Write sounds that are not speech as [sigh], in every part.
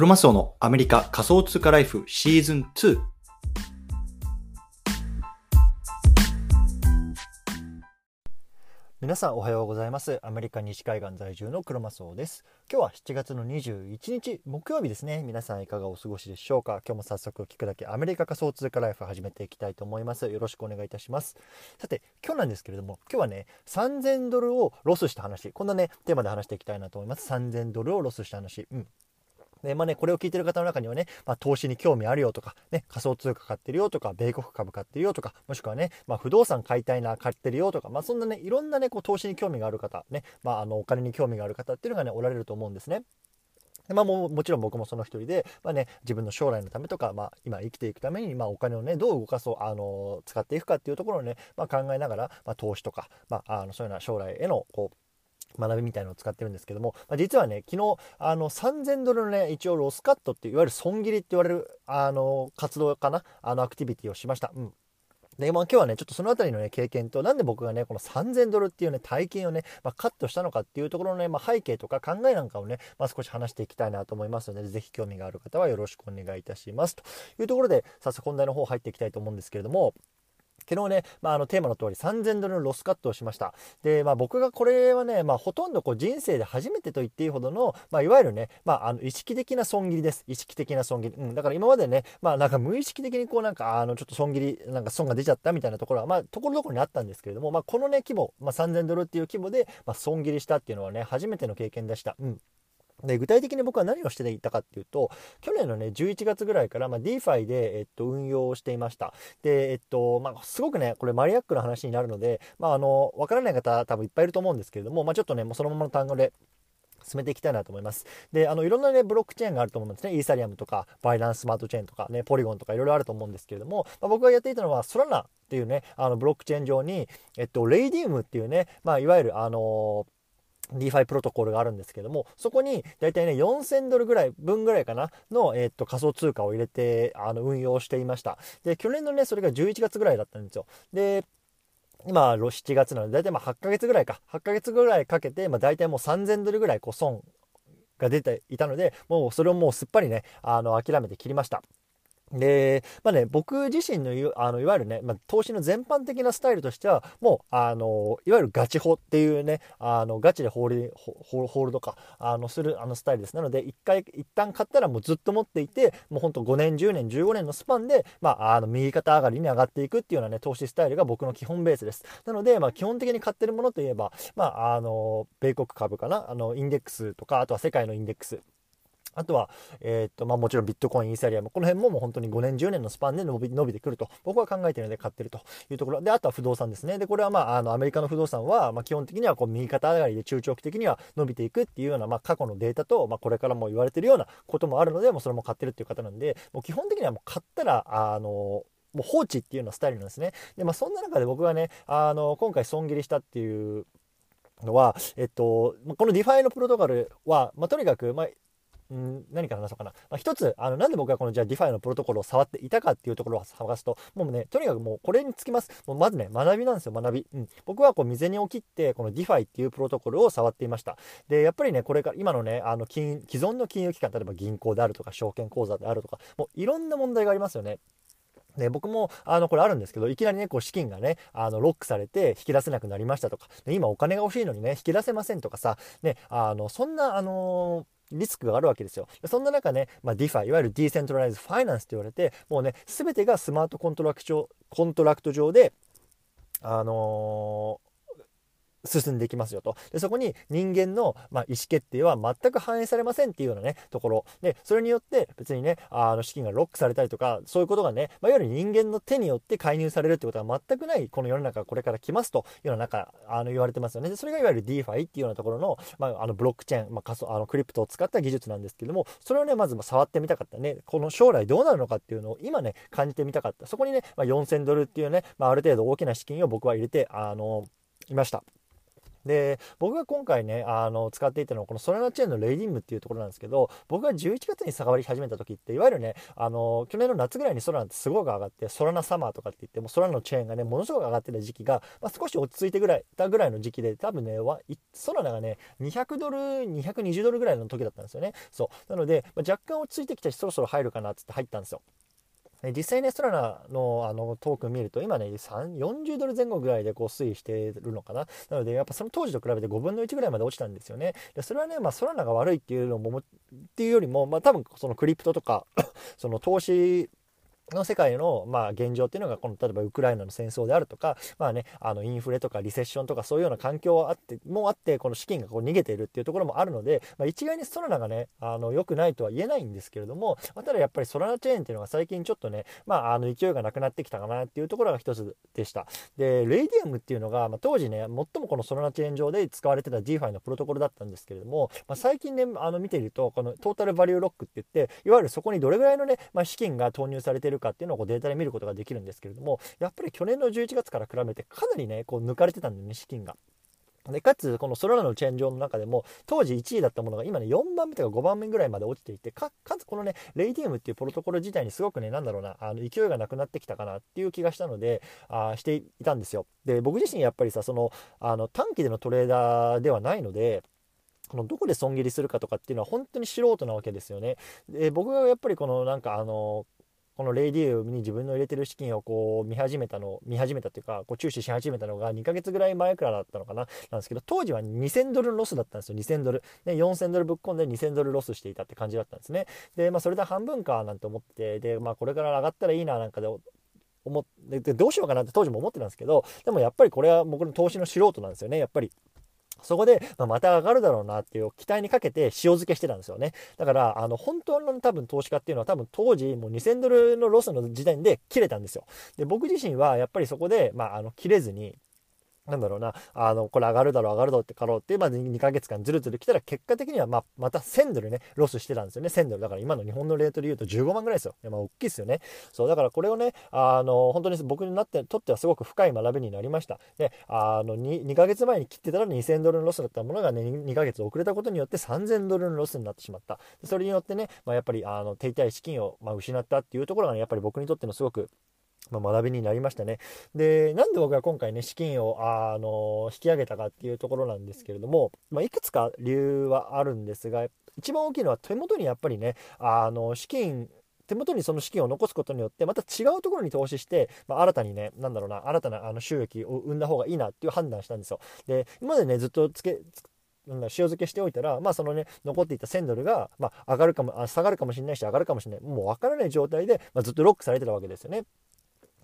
クロマスオのアメリカ仮想通貨ライフシーズン2。皆さんおはようございます。アメリカ西海岸在住のクロマスオです。今日は7月の21日木曜日ですね。皆さんいかがお過ごしでしょうか？今日も早速聞くだけアメリカ仮想通貨ライフ始めていきたいと思います。よろしくお願いいたします。さて今日なんですけれども今日はね3000ドルをロスした話。こんなねテーマで話していきたいなと思います。3000ドルをロスした話。うん。で、まあね、これを聞いてる方の中にはね、まあ、投資に興味あるよとか、ね、仮想通貨買ってるよとか、米国株買ってるよとか、もしくはね、まあ、不動産買いたいな、買ってるよとか、まあ、そんなね、いろんなね、こう、投資に興味がある方、ね、まあ、あの、お金に興味がある方っていうのがね、おられると思うんですね。まあ、ももちろん僕もその一人で、まあね、自分の将来のためとか、まあ、今生きていくために、まあ、お金をねどう動かそうあの使っていくかっていうところをね、まあ、考えながら、まあ、投資とか、まあ、あのそういうような将来へのこう学びみたいのを使ってるんですけども、まあ、実はね、昨日、あの、3000ドルのね、一応ロスカットっていわゆる損切りって言われる、あの、活動かな、あの、アクティビティをしました。うん。で、まあ、今日はね、ちょっとそのあたりのね、経験と、なんで僕がね、この3000ドルっていうね、体験をね、まあ、カットしたのかっていうところのね、まあ、背景とか考えなんかをね、まあ、少し話していきたいなと思いますので、ぜひ興味がある方はよろしくお願いいたします。というところで、早速本題の方入っていきたいと思うんですけれども、昨日ね、まあ、あのテーマの通り3000ドルのロスカットをしました。で、まあ、僕がこれはね、まあ、ほとんどこう人生で初めてと言っていいほどの、まあ、いわゆるね、まあ、あの意識的な損切りです。意識的な損切り。うん、だから今までね、まあ、なんか無意識的にこうなんか、あの、ちょっと損切り、なんか損が出ちゃったみたいなところは、まあ、ところどころにあったんですけれども、まあ、このね、規模、まあ、3000ドルっていう規模で、まあ、損切りしたっていうのはね、初めての経験でした。うん。で具体的に僕は何をしていたかっていうと去年のね11月ぐらいから、まあ、DeFi で、えっと、運用をしていましたでえっとまあ、すごくねこれマニアックな話になるので、まあ、あの分からない方多分いっぱいいると思うんですけれども、まあ、ちょっとねもうそのままの単語で進めていきたいなと思います。で、あの、いろんなね、ブロックチェーンがあると思うんですね。イーサリアムとか、バイナンススマートチェーンとか、ね、ポリゴンとかいろいろあると思うんですけれども、まあ、僕がやっていたのは、ソラナっていうね、あの、ブロックチェーン上に、えっと、レイディウムっていうね、まあ、いわゆる、あのー DeFi プロトコルがあるんですけども、そこに大体ね、4000ドルぐらい、分ぐらいかな、の、えー、っと、仮想通貨を入れて、あの、運用していました。で、去年のね、それが11月ぐらいだったんですよ。で、今、7月なので、大体まあ8ヶ月ぐらいか、8ヶ月ぐらいかけて、まあ大体もう3000ドルぐらい、こう、損が出ていたので、もうそれをもうすっぱりね、あの、諦めて切りました。で、まあね、僕自身のあのいわゆるね、まあ、投資の全般的なスタイルとしては、もう、あの、いわゆるガチホっていうね、あの、ガチでホールホールドか、あの、するあのスタイルです。なので、一回、一旦買ったらもうずっと持っていて、もうほんと5年、10年、15年のスパンで、まあ、あの、右肩上がりに上がっていくっていうようなね、投資スタイルが僕の基本ベースです。なので、まあ、基本的に買ってるものといえば、まあ、あの、米国株かな、あの、インデックスとか、あとは世界のインデックス。あとは、えー、と、まあもちろんビットコイン、イーサリアム、この辺ももう本当に5年、10年のスパンで伸び伸びてくると、僕は考えているので買ってるというところ。で、あとは不動産ですね。で、これはまあ、あの、アメリカの不動産は、まあ基本的にはこう右肩上がりで中長期的には伸びていくっていうような、まあ過去のデータと、まあこれからも言われてるようなこともあるので、もうそれも買ってるっていう方なんで、もう基本的にはもう買ったら、あの、もう放置っていうようなスタイルなんですね。で、まあそんな中で僕がね、あの、今回損切りしたっていうのは、えっと、この DeFi のプロトコルは、まあ、とにかく、まあ、ん何から話そうかな。まあ、一つ、あの、なんで僕がこのじゃあ DeFi のプロトコルを触っていたかっていうところを探すと、もうね、とにかくもうこれにつきます。もうまずね、学びなんですよ、学び。うん。僕はこう、未然に起きって、この DeFi っていうプロトコルを触っていました。で、やっぱりね、これから、今のね、あの、金、既存の金融機関、例えば銀行であるとか、証券口座であるとか、もういろんな問題がありますよね。で僕もあのこれあるんですけどいきなりねこう資金がねあのロックされて引き出せなくなりましたとかで今お金が欲しいのにね引き出せませんとかさ、ね、あのそんなあのーリスクがあるわけですよ。そんな中ね、まあ、DeFi、いわゆるディーセントライズファイナンスと言われて、もうね、全てがスマートコントラクトコントラクト上で、あのー進んでいきますよと。で、そこに人間の、まあ、意思決定は全く反映されませんっていうようなね、ところ。で、それによって別にね、あの、資金がロックされたりとか、そういうことがね、まあ、いわゆる人間の手によって介入されるってことは全くない、この世の中がこれから来ますというような中、あの、言われてますよね。で、それがいわゆる DeFi っていうようなところの、まあ、あの、ブロックチェーン、まあ、仮想、あの、 crypto を使った技術なんですけども、それをね、まず触ってみたかったね。この将来どうなるのかっていうのを今ね、感じてみたかった。そこにね、まあ、4000ドルっていうね、まあ、ある程度大きな資金を僕は入れて、あの、いました。で僕が今回ねあの使っていたのはこのソラナチェーンのレイディングっていうところなんですけど僕が11月に触り始めた時っていわゆるねあの去年の夏ぐらいにソラナってすごく上がってソラナサマーとかって言ってもソラナのチェーンがねものすごく上がってた時期が、まあ、少し落ち着いてぐらいたぐらいの時期で多分ねソラナがね200ドル220ドルぐらいの時だったんですよね。そう。なので、まあ、若干落ち着いてきたしそろそろ入るかなって入ったんですよ。実際ね、ソラナのあのトークン見ると、今ね、40ドル前後ぐらいでこう推移してるのかな。なので、やっぱその当時と比べて5分の1ぐらいまで落ちたんですよね。でそれはね、まあ、ソラナが悪いっていうのも、っていうよりも、まあ、多分そのクリプトとか [coughs] その投資の世界の、まあ、現状っていうのがこの例えばウクライナの戦争であるとか、まあね、あのインフレとかリセッションとかそういうような環境はあってもあってこの資金がこう逃げているっていうところもあるので、まあ、一概にソラナがねあの良くないとは言えないんですけれども、まあ、ただやっぱりソラナチェーンっていうのが最近ちょっとね、まあ、あの勢いがなくなってきたかなっていうところが一つでした。でレイディアムっていうのが、まあ、当時ね最もこのソラナチェーン上で使われてた DeFi のプロトコルだったんですけれども、まあ、最近ねあの見ているとこのトータルバリューロックって言っていわゆるそこにどれぐらいのね、まあ、資金が投入されているかっていうのをこうデータで見ることができるんですけれどもやっぱり去年の11月から比べてかなりねこう抜かれてたんだよね資金が。でかつこのソラナのチェーン上の中でも当時1位だったものが今ね4番目とか5番目ぐらいまで落ちていてかつこのねレイディウムっていうプロトコル自体にすごくねなんだろうなあの勢いがなくなってきたかなっていう気がしたのであしていたんですよで僕自身やっぱりさそのあの短期でのトレーダーではないのでこのどこで損切りするかとかっていうのは本当に素人なわけですよね。で僕がやっぱりこのなんかあのこのレディウムに自分の入れてる資金をこう見始めたの見始めたというかこう注視し始めたのが2ヶ月ぐらい前からだったのかななんですけど当時は2000ドルロスだったんですよ。2000ドル。で4000ドルぶっ込んで2000ドルロスしていたって感じだったんですね。でまあそれで半分かなんて思ってでまあこれから上がったらいいななんかで思ってどうしようかなって当時も思ってたんですけどでもやっぱりこれは僕の投資の素人なんですよねやっぱり。そこで、まあ、また上がるだろうなっていう期待にかけて塩漬けしてたんですよね。だから、あの、本当の多分投資家っていうのは多分当時もう2000ドルのロスの時点で切れたんですよ。で、僕自身はやっぱりそこで、まあ、あの、切れずに、なんだろうな、あの、これ上がるだろう、上がるだろうってかろうって、まず2ヶ月間ずるずる来たら、結果的には、ま、また1000ドルね、ロスしてたんですよね、1000ドル。だから今の日本のレートで言うと15万ぐらいですよ。まあ、大きいですよね。そう、だからこれをね、あの、本当に僕になって、とってはすごく深い学びになりました。で、あの2、2ヶ月前に切ってたら2000ドルのロスだったものがね、2ヶ月遅れたことによって3000ドルのロスになってしまった。それによってね、まあ、やっぱり、あの、手痛い資金を、ま、失ったっていうところがね、やっぱり僕にとってのすごく、まあ、学びになりましたね。で、なんで僕が今回ね、資金を、あの、引き上げたかっていうところなんですけれども、まあ、いくつか理由はあるんですが、一番大きいのは手元にやっぱりね、あの、資金、手元にその資金を残すことによってまた違うところに投資して、まあ、新たにねなんだろうな新たなあの収益を生んだ方がいいなっていう判断したんですよで今までねずっとつけ塩漬けしておいたら、まあ、そのね残っていた1000ドルが、まあ、上がるかもあ下がるかもしれないし上がるかもしれないもう分からない状態で、まあ、ずっとロックされてたわけですよね。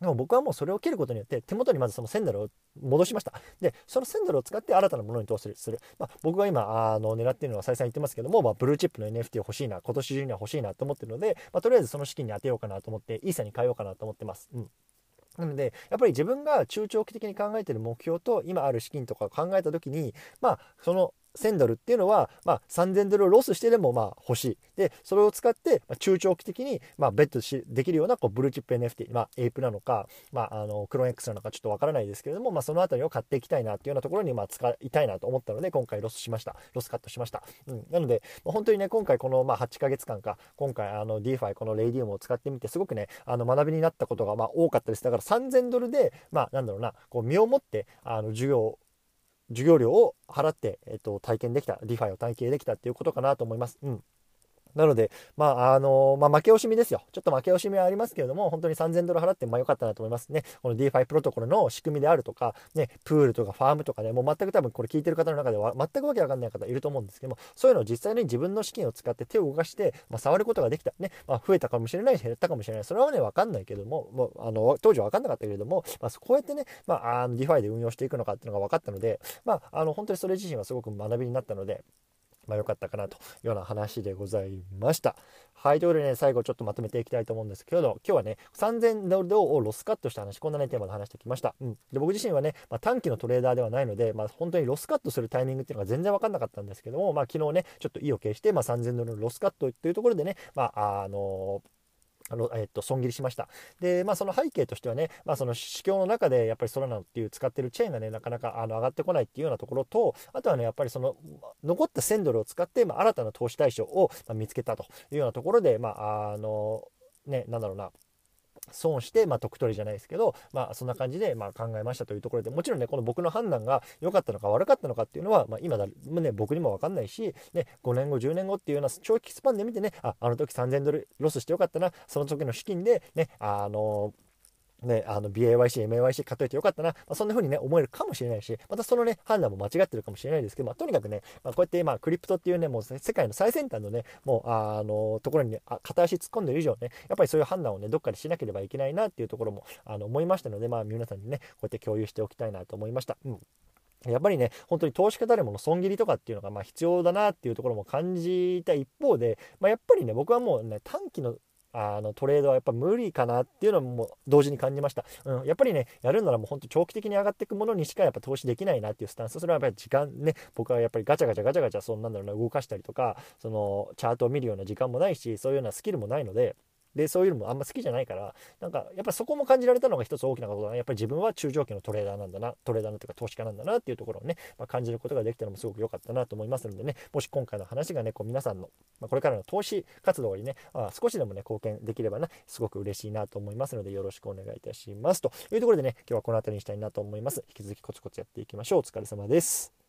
でも僕はもうそれを切ることによって手元にまずその1000ドルを戻しました。で、その1000ドルを使って新たなものに投資する。まあ、僕が今あの狙っているのは再三言ってますけども、まあ、ブルーチップの NFT 欲しいな、今年中には欲しいなと思ってるので、まあ、とりあえずその資金に当てようかなと思って、イーサに変えようかなと思ってます。うんなので、やっぱり自分が中長期的に考えている目標と今ある資金とかを考えた時に、まあ、その1000ドルっていうのは、まあ、3000ドルをロスしてでもまあ欲しい。で、それを使って、まあ、中長期的に、まあ、ベットしできるようなこうブルーチップ NFT、まあ、 Ape なのか、まあ、あのクローン X なのかちょっとわからないですけれども、まあ、そのあたりを買っていきたいなっていうようなところに、まあ、使いたいなと思ったので、今回ロスしました。ロスカットしました。うん、なので、まあ、本当にね、今回この、まあ、8ヶ月間か、今回あの DeFi、この Raydium を使ってみて、すごくね、あの学びになったことがまあ多かったです。だから3000ドルで、まあ、なんだろうな、こう身をもってあの授業授業料を払って、えっと、体験できた、リファイを体験できたっていうことかなと思います。うん。なので、まあ、あのまあ、負け惜しみですよ。ちょっと負け惜しみはありますけれども、本当に3000ドル払って、まあ、良かったなと思いますね。この DeFi プロトコルの仕組みであるとか、ね、プールとかファームとかね、もう全く多分これ聞いてる方の中では、全くわけわかんない方いると思うんですけども、そういうのを実際に自分の資金を使って手を動かして、まあ、触ることができた。ね、まあ、増えたかもしれないし、減ったかもしれない。それはね、わかんないけども、もうあの当時はわかんなかったけれども、まあ、こうやってね、まあ、DeFi で運用していくのかっていうのが分かったので、まあ、あの本当にそれ自身はすごく学びになったので、まあ、良かったかなというような話でございました。はい、ということでね、最後ちょっとまとめていきたいと思うんですけど、今日はね、3000ドルをロスカットした話、こんなね、テーマで話してきました。うん。で、僕自身はね、まあ、短期のトレーダーではないので、まあ、本当にロスカットするタイミングっていうのが全然わかんなかったんですけども、まあ、昨日ね、ちょっと意を決して、まあ、3000ドルのロスカットっていうところでね、まあ、あのーあのえっと、損切りしました。で、まあ、その背景としてはね、まあ、その市況の中でやっぱりソラナっていう使ってるチェーンがね、なかなかあの上がってこないっていうようなところと、あとはね、やっぱりその残った1000ドルを使って、まあ、新たな投資対象を見つけたというようなところで、まあ、あの、ね、なんだろうな、損して、まあ、得取りじゃないですけど、まあ、そんな感じで、まあ、考えましたというところでもちろんねこの僕の判断が良かったのか悪かったのかっていうのは、まあ、今だ、ね、僕にも分かんないし、ね、5年後10年後っていうような長期スパンで見てねああの時3000ドルロスしてよかったなその時の資金でねあのーね、あの BAYC、MAYC 買っといてよかったな、まあ、そんな風にね、思えるかもしれないし、またそのね、判断も間違ってるかもしれないですけど、まあ、とにかくね、まあ、こうやって今、クリプトっていうね、もう世界の最先端のね、もう、あの、ところに、ね、片足突っ込んでる以上ね、やっぱりそういう判断をね、どっかでしなければいけないなっていうところも、あの、思いましたので、まあ、皆さんにね、こうやって共有しておきたいなと思いました。うんやっぱりね、本当に投資家誰もの損切りとかっていうのがまあ必要だなっていうところも感じた一方で、まあ、やっぱりね、僕はもうね、短期のあのトレードはやっぱ無理かなっていうのも同時に感じました、うん、やっぱりねやるならもうほんと長期的に上がっていくものにしかやっぱ投資できないなっていうスタンス。それはやっぱり時間ね僕はやっぱりガチャガチャガチャガチャそんなんだろうな動かしたりとかそのチャートを見るような時間もないしそういうようなスキルもないのででそういうのもあんま好きじゃないからなんかやっぱそこも感じられたのが一つ大きなことだな。やっぱり自分は中長期のトレーダーなんだなトレーダーのというか投資家なんだなっていうところをね、まあ、感じることができたのもすごく良かったなと思いますのでね。もし今回の話がねこう皆さんの、まあ、これからの投資活動にね、あ、少しでもね貢献できればなすごく嬉しいなと思いますのでよろしくお願いいたします。というところでね今日はこの辺りにしたいなと思います。引き続きコツコツやっていきましょう。お疲れ様です。